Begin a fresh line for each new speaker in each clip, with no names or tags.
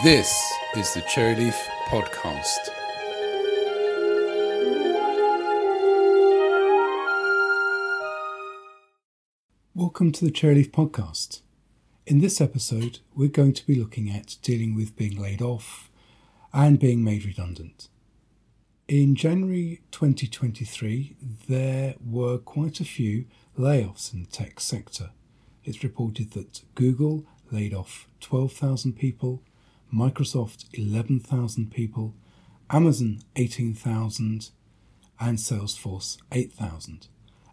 This is the Cherryleaf Podcast.
Welcome to the Cherryleaf Podcast. In this episode, we're going to be looking at dealing with being laid off and being made redundant. In January 2023, there were quite a few layoffs in the tech sector. It's reported that Google laid off 12,000 people, Microsoft 11,000 people, Amazon 18,000, and Salesforce 8,000.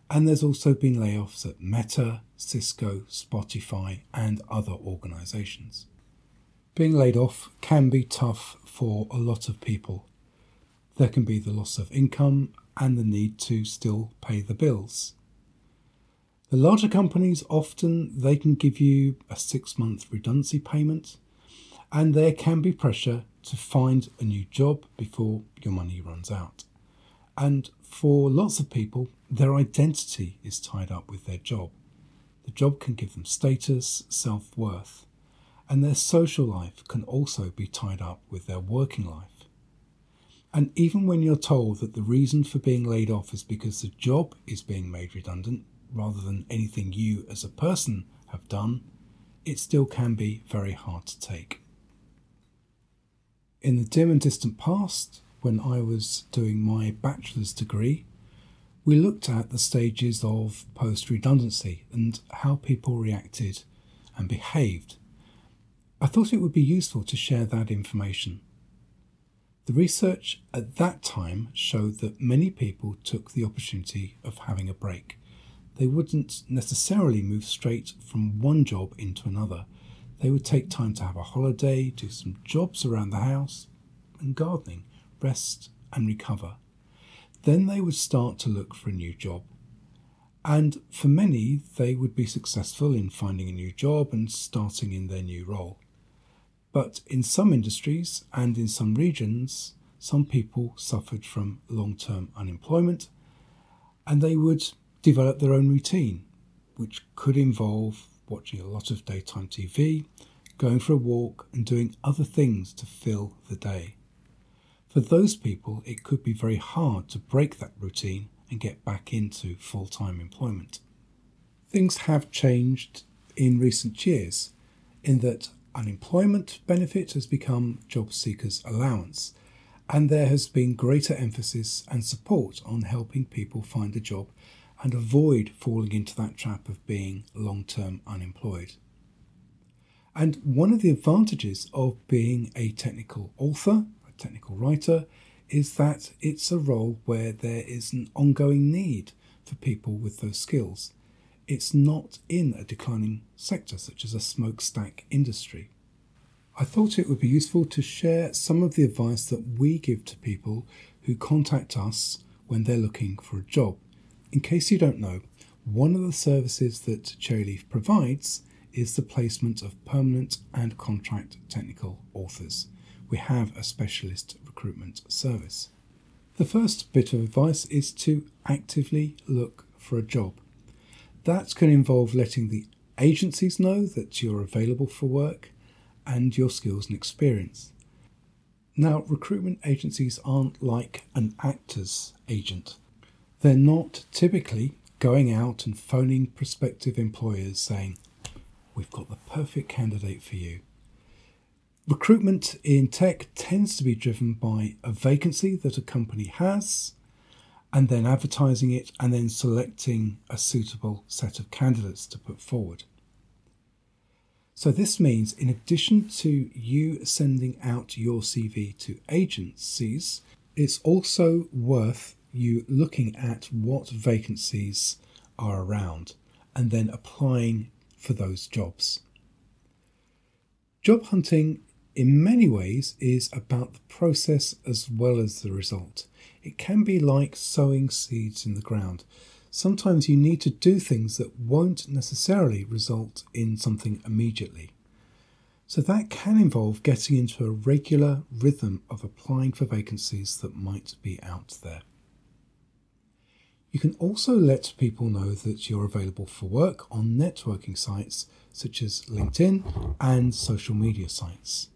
And there's also been layoffs at Meta, Cisco, Spotify, and other organizations. Being laid off can be tough for a lot of people. There can be the loss of income and the need to still pay the bills. The larger companies often they can give you a 6-month redundancy payment and there can be pressure to find a new job before your money runs out. And for lots of people, their identity is tied up with their job. The job can give them status, self worth, and their social life can also be tied up with their working life. And even when you're told that the reason for being laid off is because the job is being made redundant rather than anything you as a person have done, it still can be very hard to take. In the dim and distant past, when I was doing my bachelor's degree, we looked at the stages of post redundancy and how people reacted and behaved. I thought it would be useful to share that information. The research at that time showed that many people took the opportunity of having a break. They wouldn't necessarily move straight from one job into another. They would take time to have a holiday, do some jobs around the house, and gardening rest, and recover. Then they would start to look for a new job. And for many, they would be successful in finding a new job and starting in their new role. But in some industries and in some regions, some people suffered from long term unemployment and they would develop their own routine, which could involve watching a lot of daytime TV, going for a walk, and doing other things to fill the day. For those people, it could be very hard to break that routine and get back into full time employment. Things have changed in recent years in that unemployment benefit has become job seekers' allowance, and there has been greater emphasis and support on helping people find a job and avoid falling into that trap of being long term unemployed. And one of the advantages of being a technical author a technical writer is that it's a role where there is an ongoing need for people with those skills. It's not in a declining sector such as a smokestack industry. I thought it would be useful to share some of the advice that we give to people who contact us when they're looking for a job. In case you don't know, one of the services that Cherryleaf provides is the placement of permanent and contract technical authors we have a specialist recruitment service. The first bit of advice is to actively look for a job. That can involve letting the agencies know that you're available for work and your skills and experience. Now, recruitment agencies aren't like an actor's agent. They're not typically going out and phoning prospective employers saying, We've got the perfect candidate for you. Recruitment in tech tends to be driven by a vacancy that a company has, and then advertising it, and then selecting a suitable set of candidates to put forward. So, this means in addition to you sending out your CV to agencies, it's also worth you looking at what vacancies are around and then applying for those jobs. Job hunting in many ways is about the process as well as the result. It can be like sowing seeds in the ground. Sometimes you need to do things that won't necessarily result in something immediately. So that can involve getting into a regular rhythm of applying for vacancies that might be out there. You can also let people know that you're available for work on networking sites such as LinkedIn and social media sites.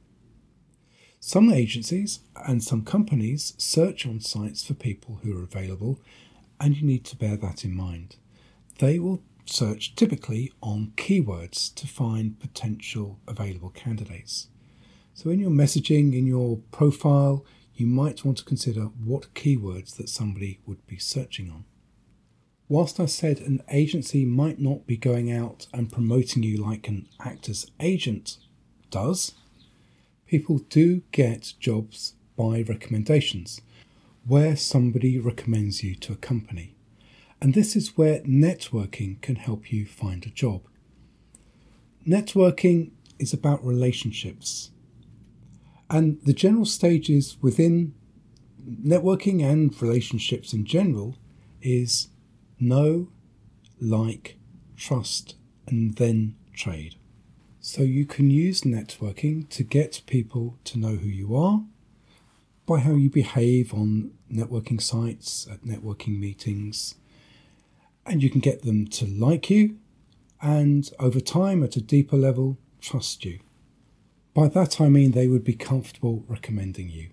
Some agencies and some companies search on sites for people who are available, and you need to bear that in mind. They will search typically on keywords to find potential available candidates. So, in your messaging, in your profile, you might want to consider what keywords that somebody would be searching on. Whilst I said an agency might not be going out and promoting you like an actor's agent does, people do get jobs by recommendations, where somebody recommends you to a company. And this is where networking can help you find a job. Networking is about relationships. And the general stages within networking and relationships in general is know, like, trust, and then trade. So you can use networking to get people to know who you are by how you behave on networking sites, at networking meetings, and you can get them to like you and over time at a deeper level trust you. By that I mean they would be comfortable recommending you.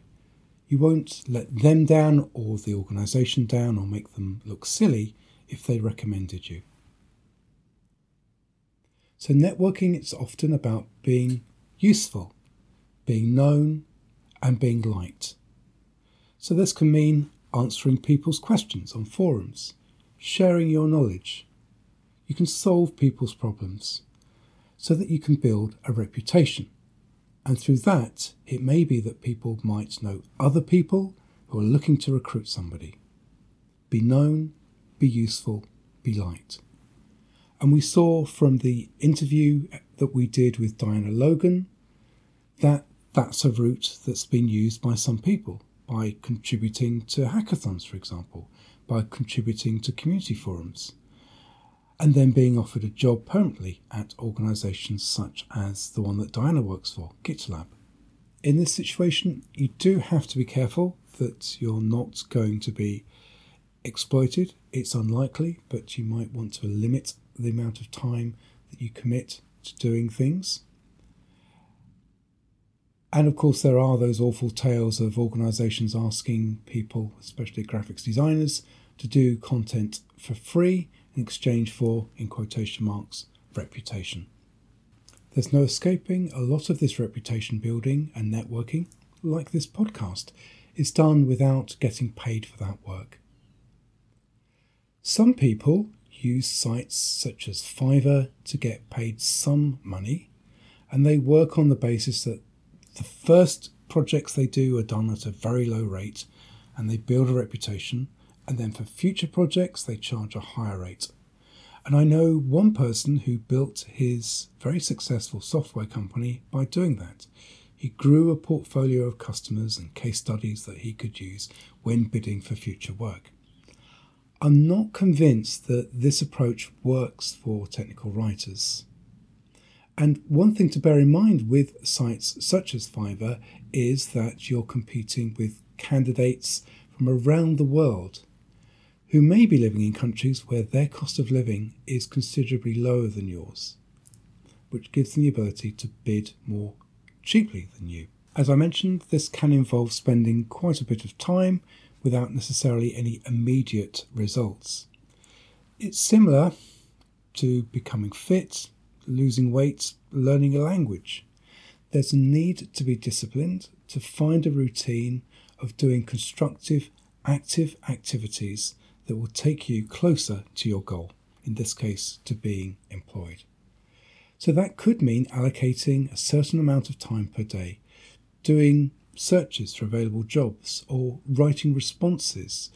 You won't let them down or the organisation down or make them look silly if they recommended you. So, networking is often about being useful, being known, and being liked. So, this can mean answering people's questions on forums, sharing your knowledge. You can solve people's problems so that you can build a reputation. And through that, it may be that people might know other people who are looking to recruit somebody. Be known, be useful, be light. And we saw from the interview that we did with Diana Logan that that's a route that's been used by some people by contributing to hackathons, for example, by contributing to community forums, and then being offered a job permanently at organisations such as the one that Diana works for, GitLab. In this situation, you do have to be careful that you're not going to be exploited. It's unlikely, but you might want to limit the amount of time that you commit to doing things. And of course, there are those awful tales of organizations asking people, especially graphics designers, to do content for free in exchange for, in quotation marks, reputation. There's no escaping a lot of this reputation building and networking, like this podcast, is done without getting paid for that work. Some people use sites such as Fiverr to get paid some money, and they work on the basis that the first projects they do are done at a very low rate and they build a reputation, and then for future projects they charge a higher rate. And I know one person who built his very successful software company by doing that. He grew a portfolio of customers and case studies that he could use when bidding for future work. I'm not convinced that this approach works for technical writers. And one thing to bear in mind with sites such as Fiverr is that you're competing with candidates from around the world who may be living in countries where their cost of living is considerably lower than yours, which gives them the ability to bid more cheaply than you. As I mentioned, this can involve spending quite a bit of time without necessarily any immediate results. It's similar to becoming fit, losing weight, learning a language. There's a need to be disciplined, to find a routine of doing constructive, active activities that will take you closer to your goal, in this case, to being employed. So that could mean allocating a certain amount of time per day doing searches for available jobs, or writing responses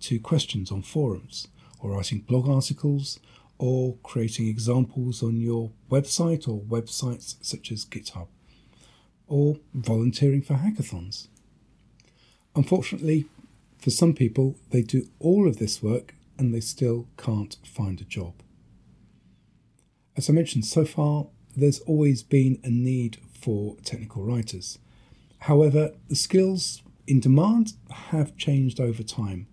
to questions on forums, or writing blog articles, or creating examples on your website or websites such as GitHub, or volunteering for hackathons. Unfortunately, for some people, they do all of this work and they still can't find a job. As I mentioned so far, there's always been a need for technical writers. However, the skills in demand have changed over time.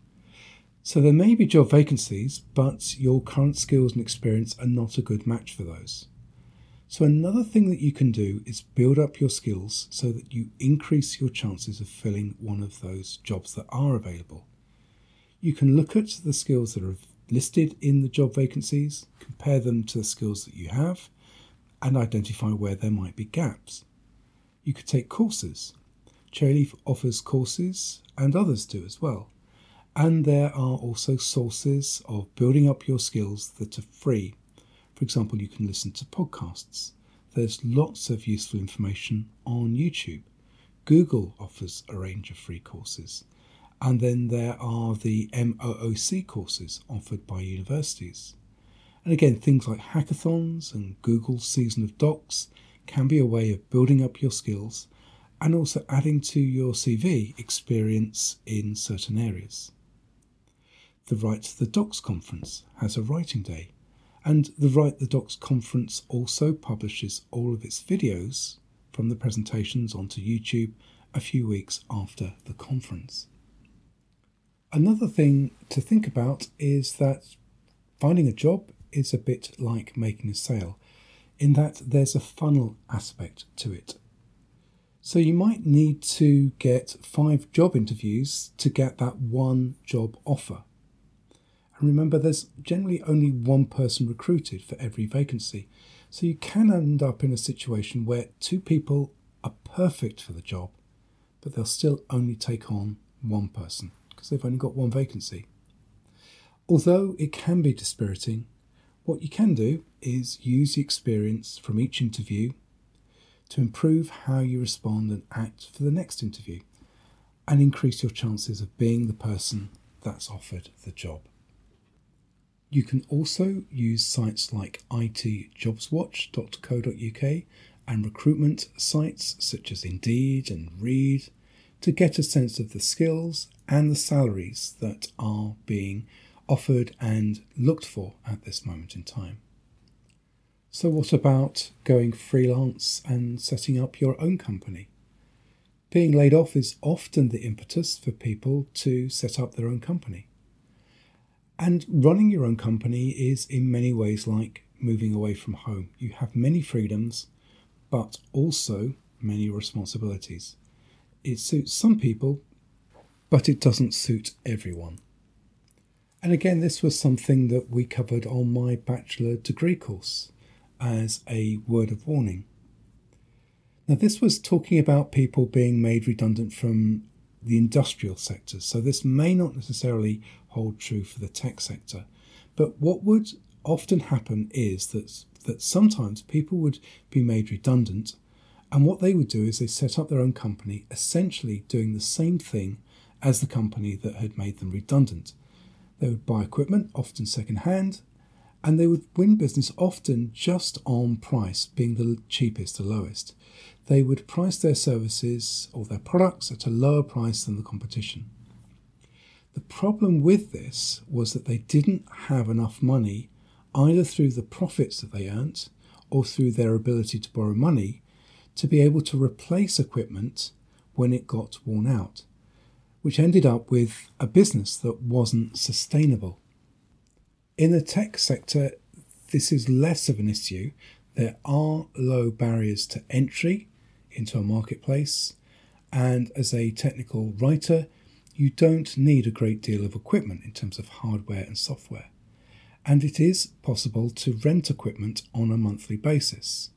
So there may be job vacancies, but your current skills and experience are not a good match for those. So, another thing that you can do is build up your skills so that you increase your chances of filling one of those jobs that are available. You can look at the skills that are listed in the job vacancies, compare them to the skills that you have, and identify where there might be gaps. You could take courses. Cherryleaf offers courses, and others do as well. And there are also sources of building up your skills that are free. For example, you can listen to podcasts. There's lots of useful information on YouTube. Google offers a range of free courses. And then there are the MOOC courses offered by universities. And again, things like hackathons and Google's Season of Docs can be a way of building up your skills and also adding to your CV experience in certain areas. The Write the Docs conference has a writing day, and the Write the Docs conference also publishes all of its videos from the presentations onto YouTube a few weeks after the conference. Another thing to think about is that finding a job is a bit like making a sale, in that there's a funnel aspect to it. So you might need to get five job interviews to get that one job offer. And remember, there's generally only one person recruited for every vacancy. So you can end up in a situation where two people are perfect for the job, but they'll still only take on one person because they've only got one vacancy. Although it can be dispiriting, what you can do is use the experience from each interview to improve how you respond and act for the next interview and increase your chances of being the person that's offered the job. You can also use sites like itjobswatch.co.uk and recruitment sites such as Indeed and Reed to get a sense of the skills and the salaries that are being offered and looked for at this moment in time. So, what about going freelance and setting up your own company? Being laid off is often the impetus for people to set up their own company. And running your own company is in many ways like moving away from home. You have many freedoms, but also many responsibilities. It suits some people, but it doesn't suit everyone. And again, this was something that we covered on my bachelor degree course as a word of warning. Now, this was talking about people being made redundant from the industrial sector, so this may not necessarily hold true for the tech sector. But what would often happen is that, that sometimes people would be made redundant, and what they would do is they set up their own company, essentially doing the same thing as the company that had made them redundant. They would buy equipment, often second hand, and they would win business often just on price, being the cheapest, the lowest. They would price their services or their products at a lower price than the competition. The problem with this was that they didn't have enough money, either through the profits that they earned or through their ability to borrow money, to be able to replace equipment when it got worn out which ended up with a business that wasn't sustainable. In the tech sector, this is less of an issue. There are low barriers to entry into a marketplace, and as a technical writer, you don't need a great deal of equipment in terms of hardware and software. And it is possible to rent equipment on a monthly basis,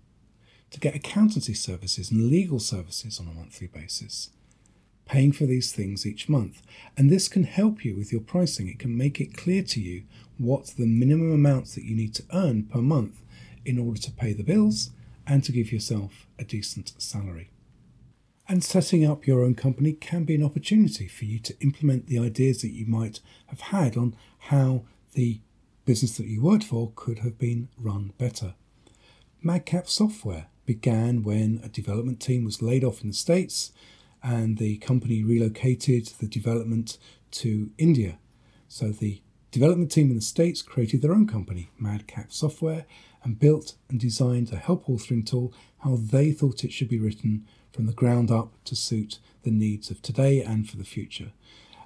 to get accountancy services and legal services on a monthly basis paying for these things each month. And this can help you with your pricing. It can make it clear to you what the minimum amounts that you need to earn per month in order to pay the bills and to give yourself a decent salary. And setting up your own company can be an opportunity for you to implement the ideas that you might have had on how the business that you worked for could have been run better. Madcap Software began when a development team was laid off in the States and the company relocated the development to India. So the development team in the States created their own company, Madcap Software, and built and designed a help authoring tool how they thought it should be written from the ground up to suit the needs of today and for the future.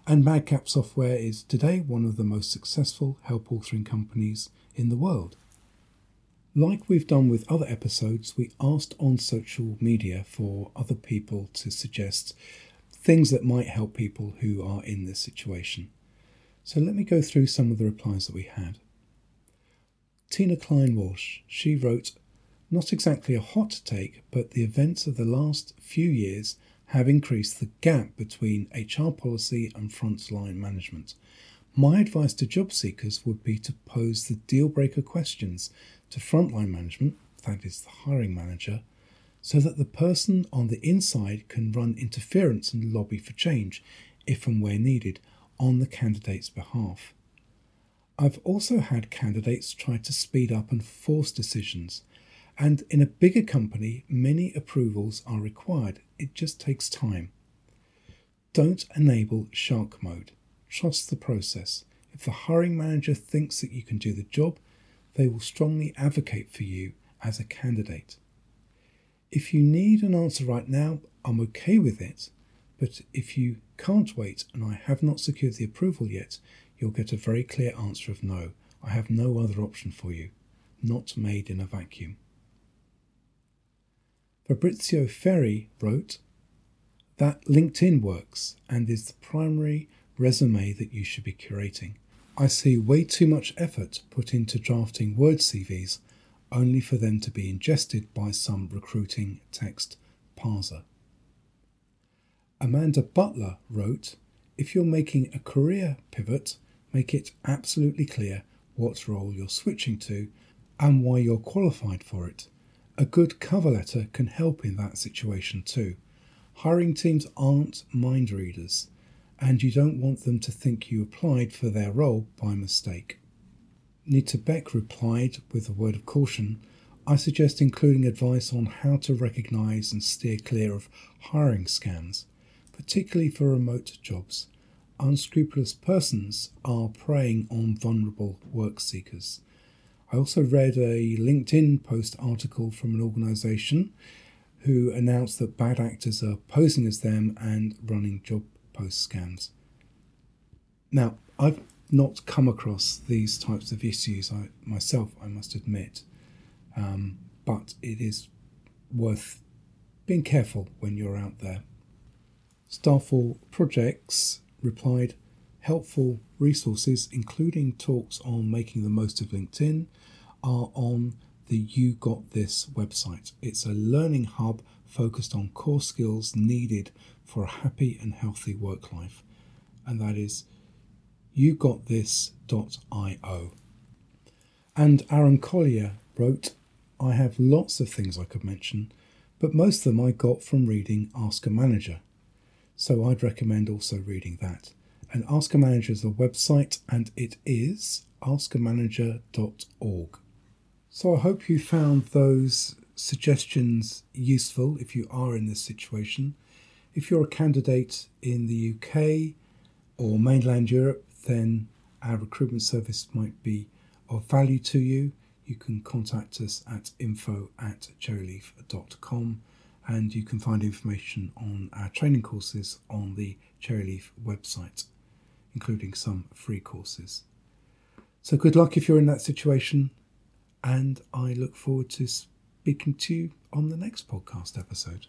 And Madcap Software is today one of the most successful help authoring companies in the world. Like we've done with other episodes, we asked on social media for other people to suggest things that might help people who are in this situation. So let me go through some of the replies that we had. Tina Klein Walsh, she wrote, Not exactly a hot take, but the events of the last few years have increased the gap between HR policy and frontline management. My advice to job seekers would be to pose the deal breaker questions to frontline management, that is the hiring manager, so that the person on the inside can run interference and lobby for change if and where needed on the candidate's behalf. I've also had candidates try to speed up and force decisions, and in a bigger company, many approvals are required. It just takes time. Don't enable shark mode. Trust the process. If the hiring manager thinks that you can do the job, they will strongly advocate for you as a candidate. If you need an answer right now, I'm okay with it, but if you can't wait and I have not secured the approval yet, you'll get a very clear answer of no. I have no other option for you. Not made in a vacuum. Fabrizio Ferri wrote that LinkedIn works and is the primary resume that you should be curating. I see way too much effort put into drafting Word CVs only for them to be ingested by some recruiting text parser. Amanda Butler wrote If you're making a career pivot, make it absolutely clear what role you're switching to and why you're qualified for it. A good cover letter can help in that situation too. Hiring teams aren't mind readers, and you don't want them to think you applied for their role by mistake. Nita Beck replied with a word of caution I suggest including advice on how to recognise and steer clear of hiring scams, particularly for remote jobs. Unscrupulous persons are preying on vulnerable work seekers. I also read a LinkedIn post article from an organisation who announced that bad actors are posing as them and running job post scams. Now, I've not come across these types of issues I, myself, I must admit, um, but it is worth being careful when you're out there. Starfall Projects replied, helpful resources, including talks on making the most of LinkedIn, are on the You Got This website. It's a learning hub focused on core skills needed for a happy and healthy work life, and that is yougotthis.io. And Aaron Collier wrote, I have lots of things I could mention, but most of them I got from reading Ask a Manager. So I'd recommend also reading that. And Ask a Manager is a website, and it is askamanager.org. So I hope you found those suggestions useful if you are in this situation. If you're a candidate in the UK or mainland Europe, then our recruitment service might be of value to you. You can contact us at info at cherryleaf.com and you can find information on our training courses on the Cherryleaf website, including some free courses. So, good luck if you're in that situation and I look forward to speaking to you on the next podcast episode.